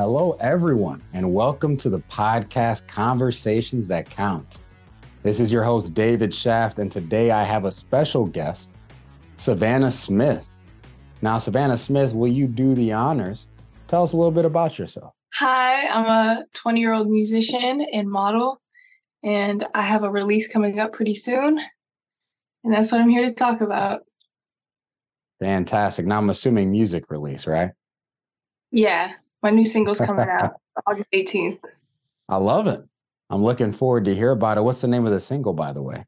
Hello, everyone, and welcome to the podcast Conversations That Count. This is your host, David Shaft, and today I have a special guest, Savanna Smith. Now, Savanna Smith, will you do the honors? Tell us a little bit about yourself. Hi, I'm a 20 year old musician and model, and I have a release coming up pretty soon. And that's what I'm here to talk about. Fantastic. Now, I'm assuming music release, right? Yeah, my new single's coming out August 18th. I love it. I'm looking forward to hear about it. What's the name of the single, by the way?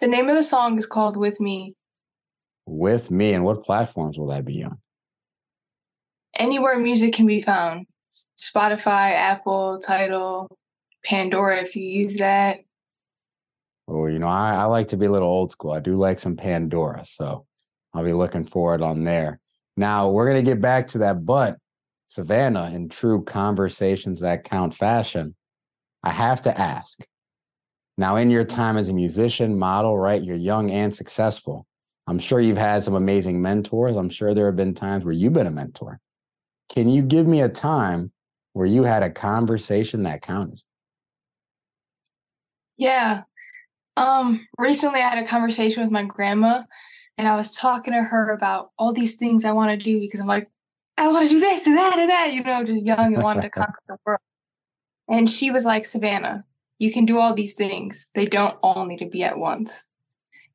The name of the song is called With Me. With Me. And what platforms will that be on? Anywhere music can be found Spotify, Apple, Tidal, Pandora, if you use that. Oh, you know, I, I like to be a little old school. I do like some Pandora. So I'll be looking forward on there. Now, we're going to get back to that, but Savanna, in true conversations that count fashion, I have to ask. Now, in your time as a musician, model, right? You're young and successful. I'm sure you've had some amazing mentors. I'm sure there have been times where you've been a mentor. Can you give me a time where you had a conversation that counted? Yeah. Um, recently I had a conversation with my grandma and I was talking to her about all these things I want to do because I'm like, I want to do this and that and that, you know, just young and wanted to conquer the world. And she was like, Savanna, you can do all these things. They don't all need to be at once.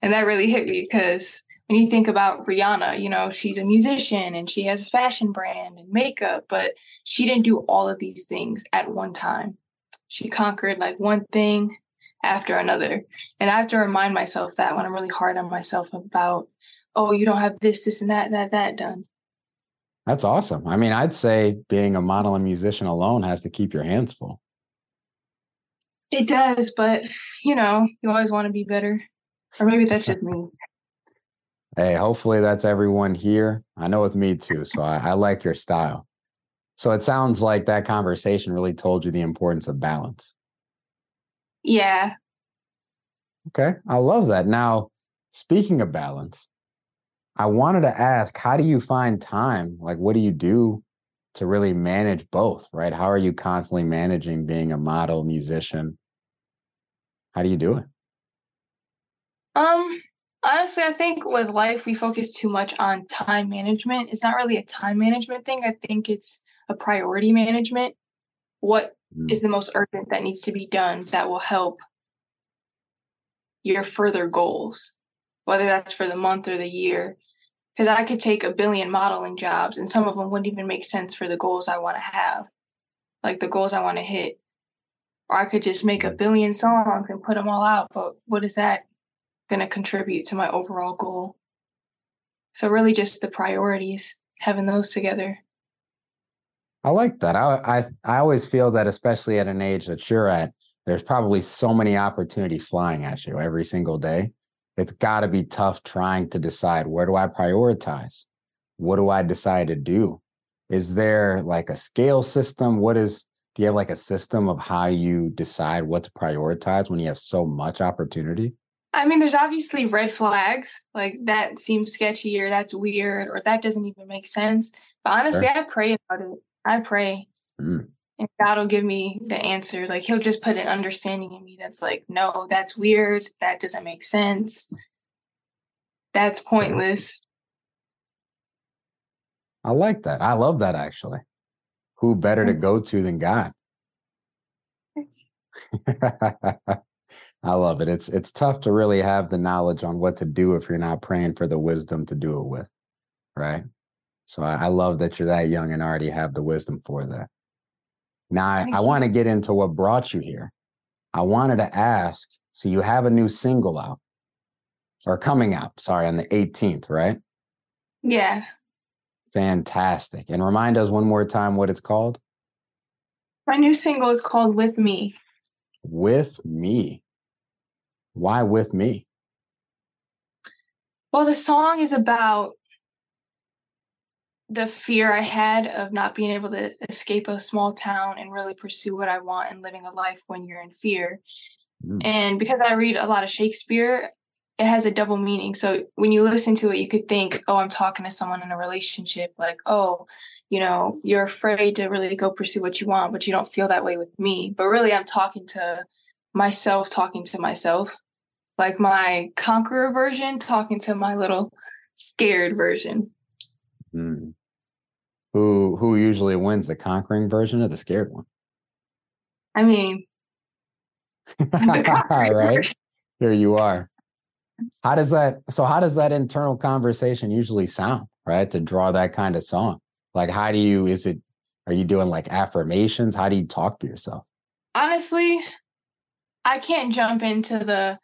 And that really hit me because when you think about Rihanna, you know, she's a musician and she has a fashion brand and makeup, but she didn't do all of these things at one time. She conquered like one thing after another. And I have to remind myself that when I'm really hard on myself about, oh, you don't have this, this, and that, that, that done. That's awesome. I mean, I'd say being a model and musician alone has to keep your hands full. It does, but you know, you always want to be better. Or maybe that's just me. Hey, hopefully that's everyone here. I know with me too. So I, I like your style. So it sounds like that conversation really told you the importance of balance. Yeah. Okay. I love that. Now, speaking of balance, I wanted to ask how do you find time? Like, what do you do to really manage both, right? How are you constantly managing being a model, musician? How do you do it? Um, honestly, I think with life, we focus too much on time management. It's not really a time management thing. I think it's a priority management. What mm. is the most urgent that needs to be done that will help your further goals, whether that's for the month or the year? Because I could take a billion modeling jobs and some of them wouldn't even make sense for the goals I want to have, like the goals I want to hit. Or I could just make a billion songs and put them all out, but what is that going to contribute to my overall goal? So, really, just the priorities, having those together. I like that. I, I I always feel that, especially at an age that you're at, there's probably so many opportunities flying at you every single day it's got to be tough trying to decide where do I prioritize? What do I decide to do? Is there like a scale system? What is, do you have like a system of how you decide what to prioritize when you have so much opportunity? I mean, there's obviously red flags, like that seems sketchy or that's weird or that doesn't even make sense. But honestly, sure. I pray about it. I pray. Mm and God will give me the answer. Like he'll just put an understanding in me that's like, no, that's weird. That doesn't make sense. That's pointless. I like that. I love that actually. Who better to go to than God? I love it. It's it's tough to really have the knowledge on what to do if you're not praying for the wisdom to do it with, right? So I, I love that you're that young and already have the wisdom for that. Now, I, I want to get into what brought you here. I wanted to ask so you have a new single out or coming out, sorry, on the 18th, right? Yeah. Fantastic. And remind us one more time what it's called. My new single is called With Me. With Me. Why with me? Well, the song is about the fear I had of not being able to escape a small town and really pursue what I want and living a life when you're in fear. Mm. And because I read a lot of Shakespeare, it has a double meaning. So when you listen to it, you could think, oh, I'm talking to someone in a relationship. Like, oh, you know, you're afraid to really go pursue what you want, but you don't feel that way with me. But really, I'm talking to myself, talking to myself, like my conqueror version, talking to my little scared version. Hmm. Who who usually wins, the conquering version or the scared one? I mean, right here you are. How does that? So how does that internal conversation usually sound? Right to draw that kind of song. Like, how do you? Is it? Are you doing like affirmations? How do you talk to yourself? Honestly, I can't jump into the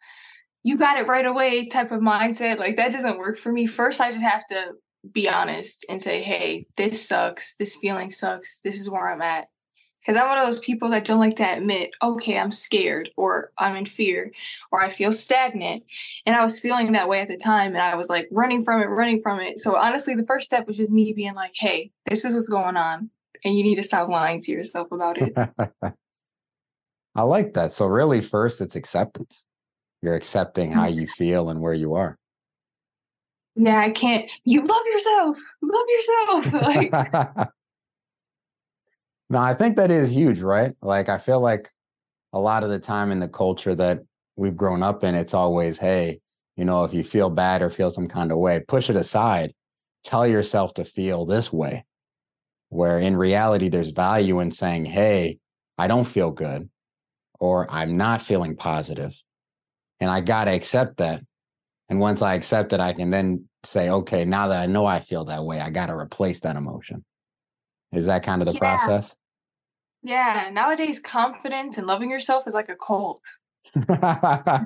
you got it right away type of mindset. Like that doesn't work for me. First, I just have to be honest and say, hey, this sucks. This feeling sucks. This is where I'm at. Because I'm one of those people that don't like to admit, okay, I'm scared or I'm in fear or I feel stagnant. And I was feeling that way at the time and I was like running from it, running from it. So honestly, the first step was just me being like, hey, this is what's going on. And you need to stop lying to yourself about it. I like that. So, really, first, it's acceptance. You're accepting how mm-hmm. you feel and where you are. Yeah, I can't. You love yourself. Love yourself. like, no, I think that is huge, right? Like, I feel like a lot of the time in the culture that we've grown up in, it's always, hey, you know, if you feel bad or feel some kind of way, push it aside. Tell yourself to feel this way. Where in reality, there's value in saying, hey, I don't feel good, or I'm not feeling positive, and I got to accept that. And once I accept it, I can then say, okay, now that I know I feel that way, I got to replace that emotion. Is that kind of the yeah. process? Yeah, nowadays confidence and loving yourself is like a cult. no,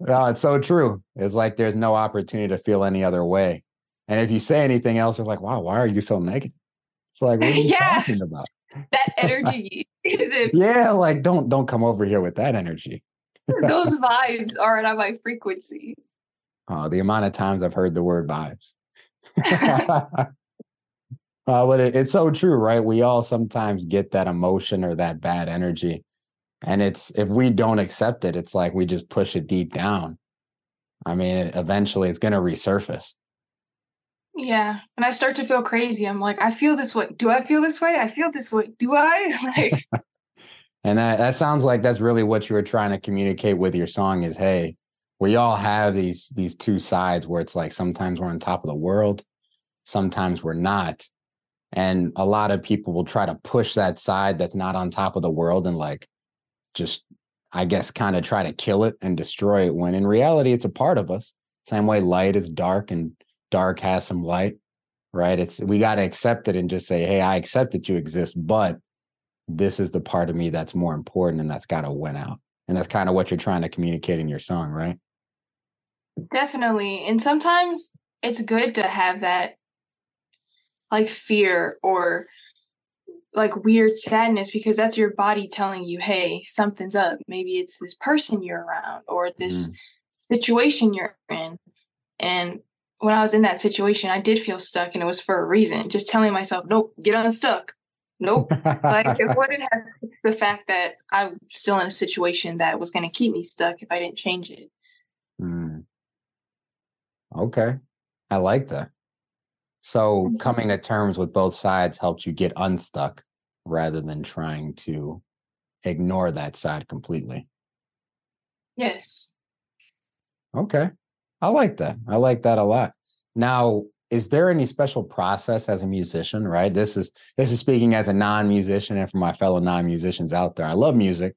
it's so true. It's like there's no opportunity to feel any other way. And if you say anything else, it's like, wow, why are you so negative? It's like, what are you yeah. talking about? That energy. yeah, like don't don't come over here with that energy. Those vibes aren't on my frequency. Oh, the amount of times I've heard the word vibes. Uh, but it, it's so true, right? We all sometimes get that emotion or that bad energy. And it's if we don't accept it, it's like we just push it deep down. I mean, it, eventually it's going to resurface. Yeah. And I start to feel crazy. I'm like, I feel this way. Do I feel this way? I feel this way. Do I? like, and that, that sounds like that's really what you were trying to communicate with your song is, hey, we all have these these two sides where it's like sometimes we're on top of the world, sometimes we're not. And a lot of people will try to push that side that's not on top of the world and like just i guess kind of try to kill it and destroy it when in reality it's a part of us. Same way light is dark and dark has some light right? It's we got to accept it and just say hey i accept that you exist but this is the part of me that's more important and that's got to win out and that's kind of what you're trying to communicate in your song right definitely and sometimes it's good to have that like fear or like weird sadness because that's your body telling you, hey, something's up. Maybe it's this person you're around or this mm. situation you're in. And when I was in that situation, I did feel stuck and it was for a reason. Just telling myself, nope, get unstuck. Nope. like it wouldn't have the fact that I'm still in a situation that was going to keep me stuck if I didn't change it. Mm. Okay. I like that. So coming to terms with both sides helped you get unstuck rather than trying to ignore that side completely. Yes. Okay. I like that. I like that a lot. Now, is there any special process as a musician, right? This is this is speaking as a non-musician and for my fellow non-musicians out there. I love music.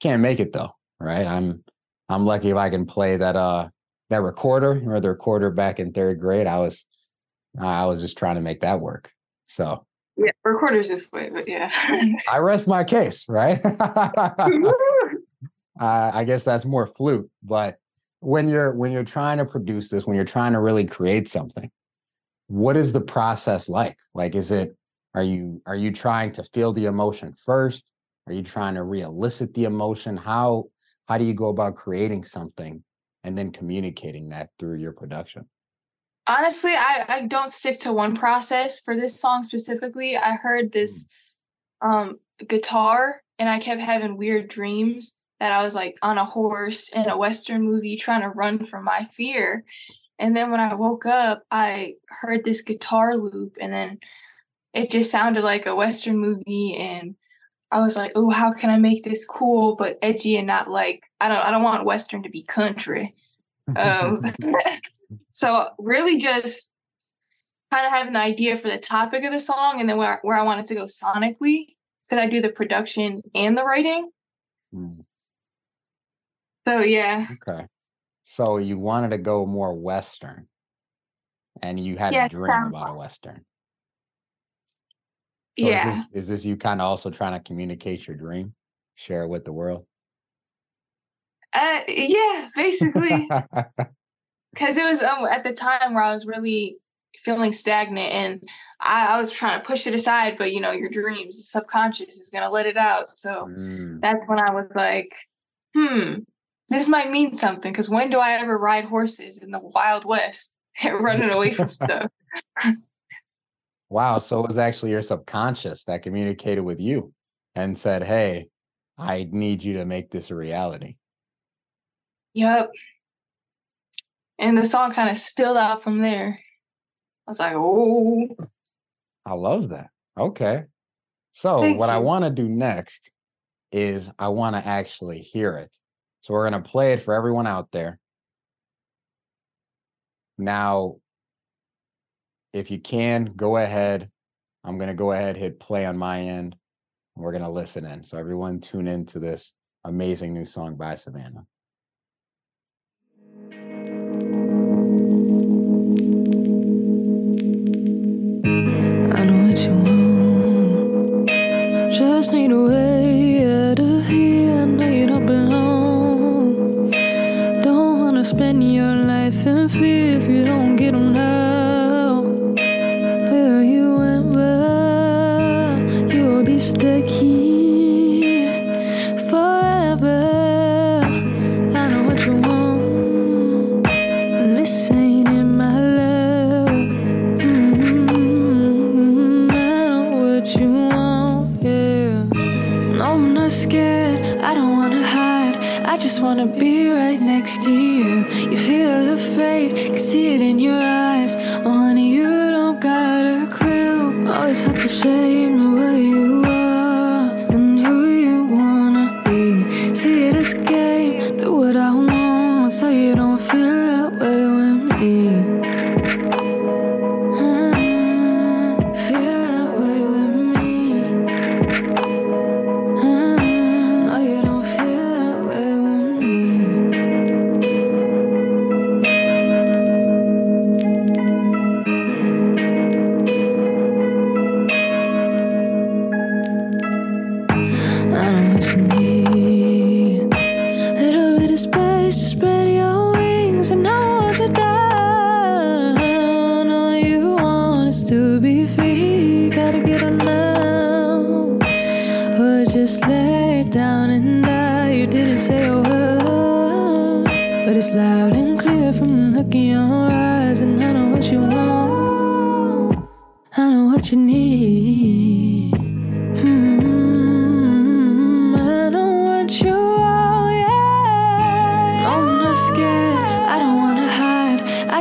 Can't make it though, right? I'm I'm lucky if I can play that uh that recorder or the recorder back in third grade. I was I was just trying to make that work. So yeah, recorders this way, but yeah. I rest my case, right? uh, I guess that's more flute, but when you're when you're trying to produce this, when you're trying to really create something, what is the process like? Like, is it are you are you trying to feel the emotion first? Are you trying to re-elicit the emotion? How how do you go about creating something and then communicating that through your production? honestly I, I don't stick to one process for this song specifically i heard this mm. um guitar and i kept having weird dreams that I was like on a horse in a Western movie trying to run from my fear. And then when I woke up, I heard this guitar loop and then it just sounded like a Western movie and I was like, oh, how can I make this cool but edgy and not like I don't I don't want Western to be country. Um, so really just kind of having the idea for the topic of the song and then where, where I wanted to go sonically because I do the production and the writing. Mm. So yeah. Okay. So you wanted to go more Western and you had a dream about a Western. So yeah. Is this, is this you kind of also trying to communicate your dream, share it with the world? Uh, yeah, basically. Because it was um, at the time where I was really feeling stagnant and I, I, was trying to push it aside, but you know, your dreams, the subconscious is gonna let it out. So mm. that's when I was like, hmm, this might mean something because when do I ever ride horses in the Wild West and running away from stuff? wow. So it was actually your subconscious that communicated with you and said, Hey, I need you to make this a reality. Yep. And the song kind of spilled out from there. I was like, oh. I love that. Okay. So, Thank what you. I want to do next is I want to actually hear it. So, we're going to play it for everyone out there. Now, if you can, go ahead. I'm going to go ahead, hit play on my end, and we're going to listen in. So, everyone tune in to this amazing new song by Savanna. just need a way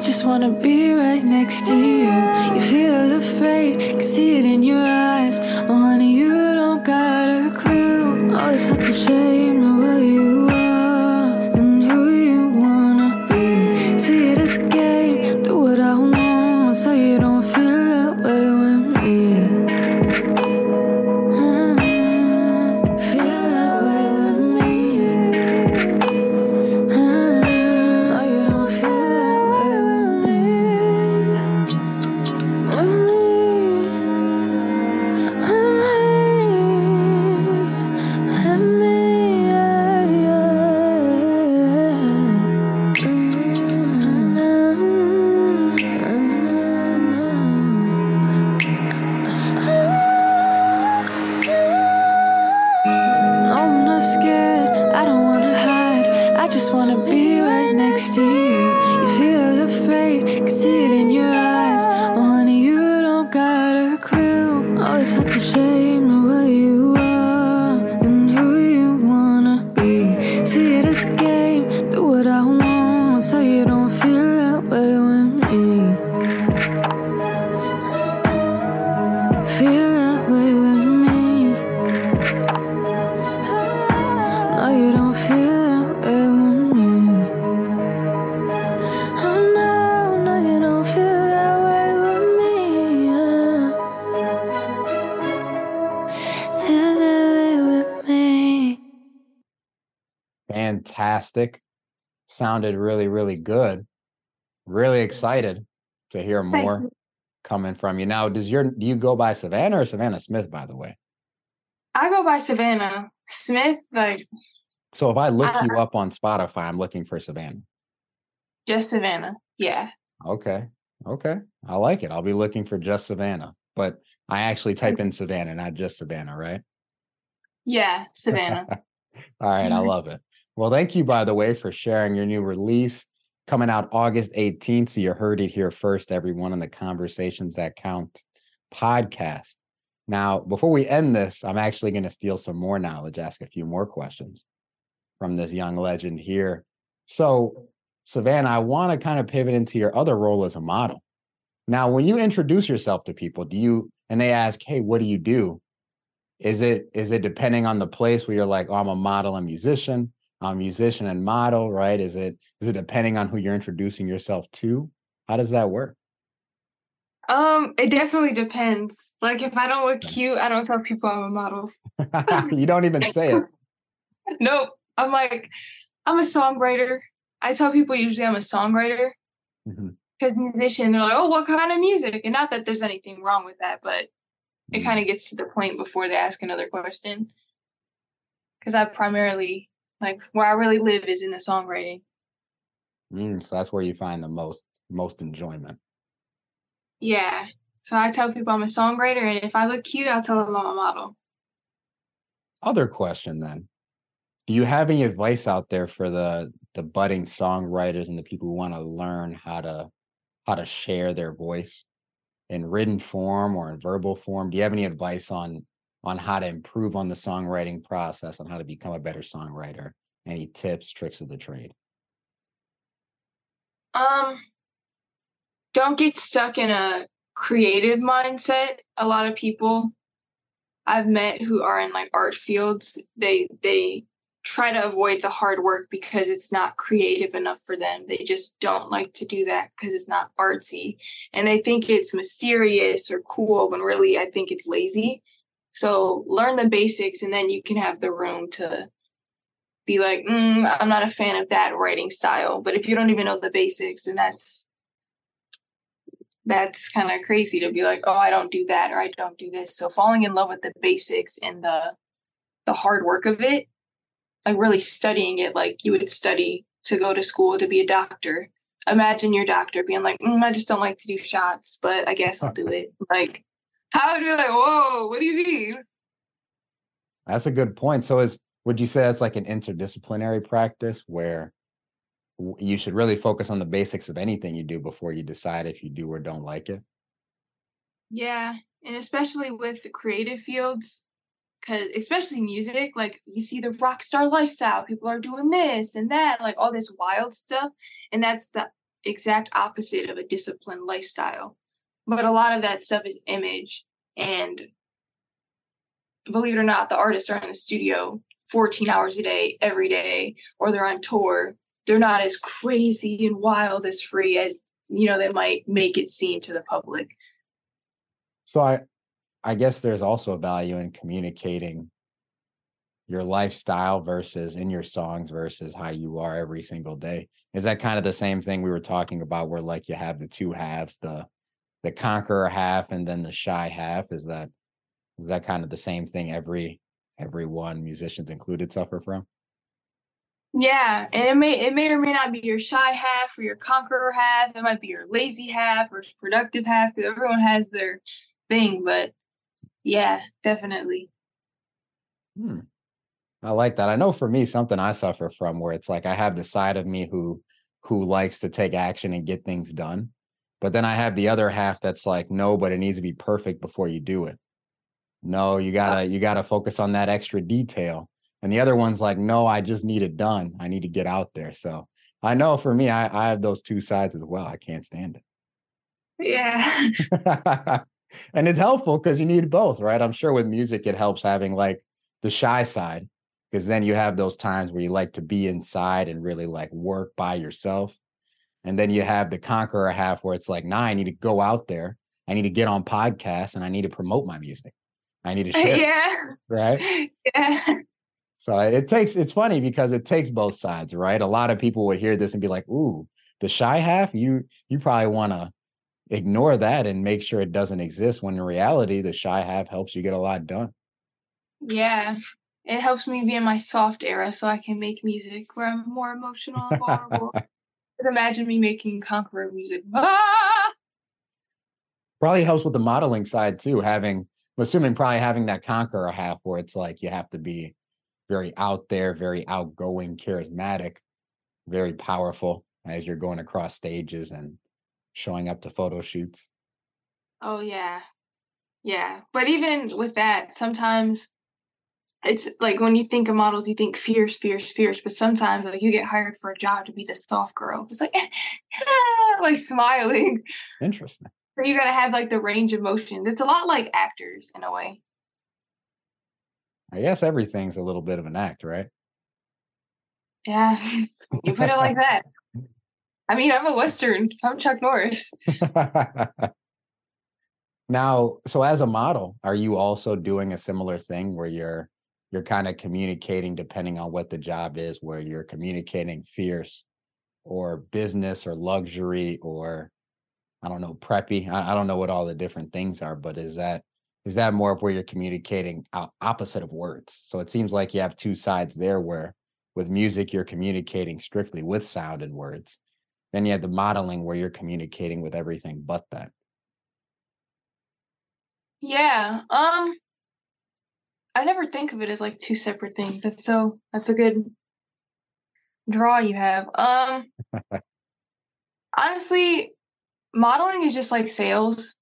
just wanna be right next to you. You feel afraid, can see it in your eyes. Well, honey, you don't got a clue. Always felt the shade fantastic. Sounded really, really good. Really excited to hear Thanks. more coming from you. Now, does your do you go by Savanna or Savanna Smith, by the way? I go by Savanna Smith, like So if I look Uh, you up on Spotify, I'm looking for Savanna. just Savanna. Yeah. Okay. Okay. I like it. I'll be looking for just Savanna. But I actually type in Savanna, not just Savanna, right? Yeah, Savanna. All right, I Mhm. love it. Well, thank you, by the way, for sharing your new release coming out August 18th. So you heard it here first, everyone, on the Conversations That Count podcast. Now, before we end this, I'm actually going to steal some more knowledge, ask a few more questions from this young legend here. So, Savanna, I want to kind of pivot into your other role as a model. Now, when you introduce yourself to people, do you, and they ask, hey, what do you do? is it is it depending on the place where you're like oh i'm a model and musician i'm a musician and model right is it is it depending on who you're introducing yourself to how does that work um, it definitely depends. Like if I don't look cute, I don't tell people I'm a model. you don't even say it Nope. I'm like, I'm a songwriter. I tell people usually I'm a songwriter because musician, they're like, oh, what kind of music? And not that there's anything wrong with that, but it Mm. kind of gets to the point before they ask another question. Because I primarily, like, where I really live is in the songwriting. Mm, so that's where you find the most most enjoyment Yeah. So I tell people I'm a songwriter, and if I look cute, I'll tell them I'm a model. other question then do you have any advice out there for the the budding songwriters and the people who want to learn how to how to share their voice in written form or in verbal form do you have any advice on on how to improve on the songwriting process on how to become a better songwriter any tips tricks of the trade Um, don't get stuck in a creative mindset. A lot of people I've met who are in like art fields, they they try to avoid the hard work because it's not creative enough for them. They just don't like to do that because it's not artsy. And they think it's mysterious or cool when really I think it's lazy. So learn the basics and then you can have the room to be like, mm, I'm not a fan of that writing style. But if you don't even know the basics, and that's that's kind of crazy to be like, oh, I don't do that or I don't do this. So falling in love with the basics and the the hard work of it, like really studying it, like you would study to go to school to be a doctor. Imagine your doctor being like, mm, I just don't like to do shots, but I guess I'll do it. Like, how would you like, whoa, what do you mean? that's a good point so is would you say that's like an interdisciplinary practice where you should really focus on the basics of anything you do before you decide if you do or don't like it Yeah, and especially with the creative fields, because especially music, like you see the rock star lifestyle, people are doing this and that, like all this wild stuff, and that's the exact opposite of a disciplined lifestyle. But a lot of that stuff is image, and believe it or not, the artists are in the studio 14 hours a day, every day, or they're on tour. They're not as crazy and wild as free as you know they might make it seem to the public. So I I guess there's also a value in communicating your lifestyle versus in your songs versus how you are every single day. Is that kind of the same thing we were talking about where like you have the two halves, the the conqueror half and then the shy half? Is that is that kind of the same thing every every one musicians included, suffer from? Yeah, and it may it may or may not be your shy half or your conqueror half. It might be your lazy half or productive half because everyone has their thing. But yeah, definitely. Hmm. I like that. I know for me, something I suffer from where it's like I have the side of me who who likes to take action and get things done. But then I have the other half that's like, no, but it needs to be perfect before you do it. No, you gotta you gotta focus on that extra detail. And the other one's like, no, I just need it done. I need to get out there. So I know for me, I, I have those two sides as well. I can't stand it. Yeah. and it's helpful because you need both, right? I'm sure with music it helps having like the shy side because then you have those times where you like to be inside and really like work by yourself. And then you have the conqueror half where it's like, nah, I need to go out there. I need to get on podcasts and I need to promote my music. I need to share, it, yeah. right? Yeah. So uh, it takes it's funny because it takes both sides, right? A lot of people would hear this and be like, "Ooh, the shy half, you you probably want to ignore that and make sure it doesn't exist when in reality the shy half helps you get a lot done." Yeah. It helps me be in my soft era so I can make music where I'm more emotional and vulnerable. Imagine me making conqueror music. Ah! Probably helps with the modeling side too, having I'm assuming probably having that conqueror half where it's like you have to be very out there, very outgoing, charismatic, very powerful as you're going across stages and showing up to photo shoots. Oh yeah. Yeah. But even with that, sometimes it's like when you think of models, you think fierce, fierce, fierce. But sometimes, like you get hired for a job to be the soft girl. It's like, like smiling. Interesting. So you gotta have like the range of motion. It's a lot like actors in a way. I guess everything's a little bit of an act, right? Yeah, you put it like that. I mean, I'm a Western. I'm Chuck Norris. now, so as a model, are you also doing a similar thing where you're you're kind of communicating depending on what the job is, where you're communicating fierce or business or luxury or I don't know, preppy. I, I don't know what all the different things are, but is that is that more of where you're communicating opposite of words? So it seems like you have two sides there where with music you're communicating strictly with sound and words. Then you have the modeling where you're communicating with everything but that. Yeah. Um I never think of it as like two separate things. That's so that's a good draw you have. Um honestly, modeling is just like sales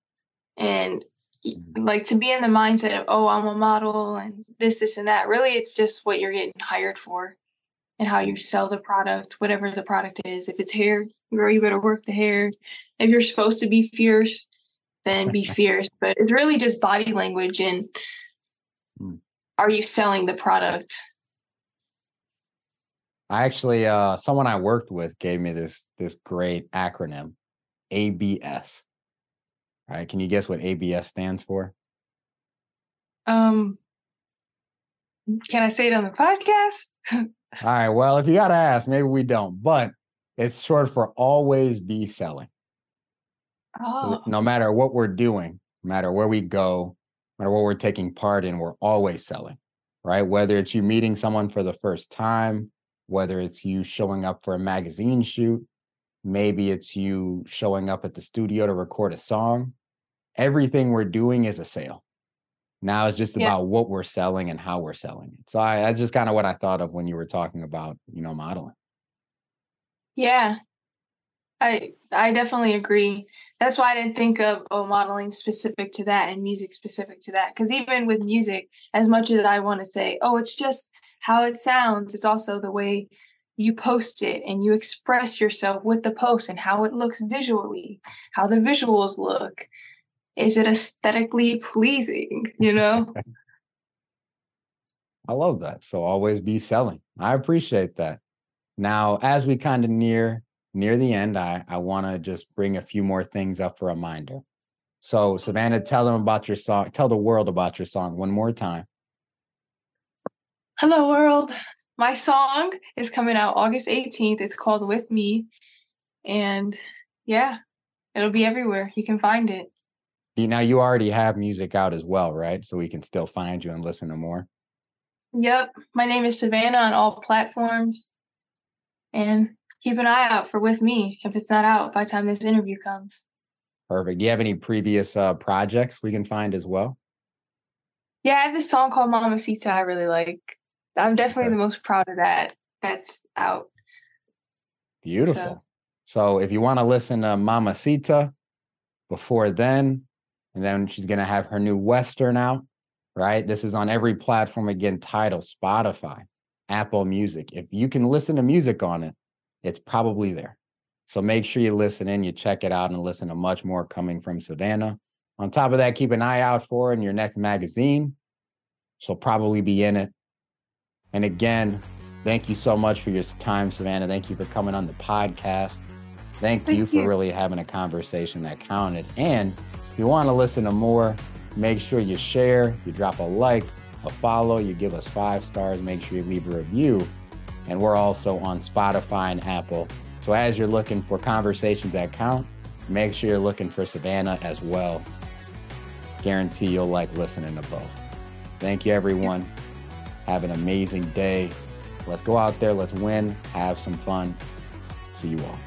and mm-hmm. like to be in the mindset of oh i'm a model and this this and that really it's just what you're getting hired for and how you sell the product whatever the product is if it's hair girl you better work the hair if you're supposed to be fierce then be fierce but it's really just body language and mm are you selling the product? I actually uh someone I worked with gave me this this great acronym, ABS. All right, can you guess what ABS stands for? Um can I say it on the podcast? All right, well, if you got to ask, maybe we don't, but it's short for always be selling. Oh. No matter what we're doing, no matter where we go, matter what we're taking part in, we're always selling, right? Whether it's you meeting someone for the first time, whether it's you showing up for a magazine shoot, maybe it's you showing up at the studio to record a song. Everything we're doing is a sale. Now it's just yeah. about what we're selling and how we're selling it. So I, that's just kind of what I thought of when you were talking about, you know, modeling. Yeah, I I definitely agree that's why I didn't think of oh modeling specific to that and music specific to that. Because even with music, as much as I want to say, oh, it's just how it sounds, it's also the way you post it and you express yourself with the post and how it looks visually, how the visuals look. Is it aesthetically pleasing? You know? I love that. So always be selling. I appreciate that. Now, as we kind of near near the end, I, I want to just bring a few more things up for a reminder. So, Savanna, tell them about your song. Tell the world about your song one more time. Hello, world. My song is coming out August 18th. It's called With Me. And yeah, it'll be everywhere. You can find it. Now, you already have music out as well, right? So we can still find you and listen to more. Yep. My name is Savanna on all platforms. And keep an eye out for with me if it's not out by the time this interview comes. Perfect. Do you have any previous uh, projects we can find as well? Yeah, I have this song called Mamacita I really like. I'm definitely the most proud of that. That's out. Beautiful. So, so if you want to listen to Mamacita before then, and then she's going to have her new Western out, right? This is on every platform again, Tidal, Spotify, Apple Music. If you can listen to music on it, it's probably there. So make sure you listen in, you check it out, and listen to much more coming from Savanna. On top of that, keep an eye out for in your next magazine. She'll probably be in it. And again, thank you so much for your time, Savanna. Thank you for coming on the podcast. Thank, thank you for you. really having a conversation that counted. And if you want to listen to more, make sure you share, you drop a like a follow, you give us five stars, make sure you leave a review. And we're also on Spotify and Apple. So as you're looking for conversations that count, make sure you're looking for Savanna as well. Guarantee you'll like listening to both. Thank you, everyone. Have an amazing day. Let's go out there, let's win, have some fun. See you all.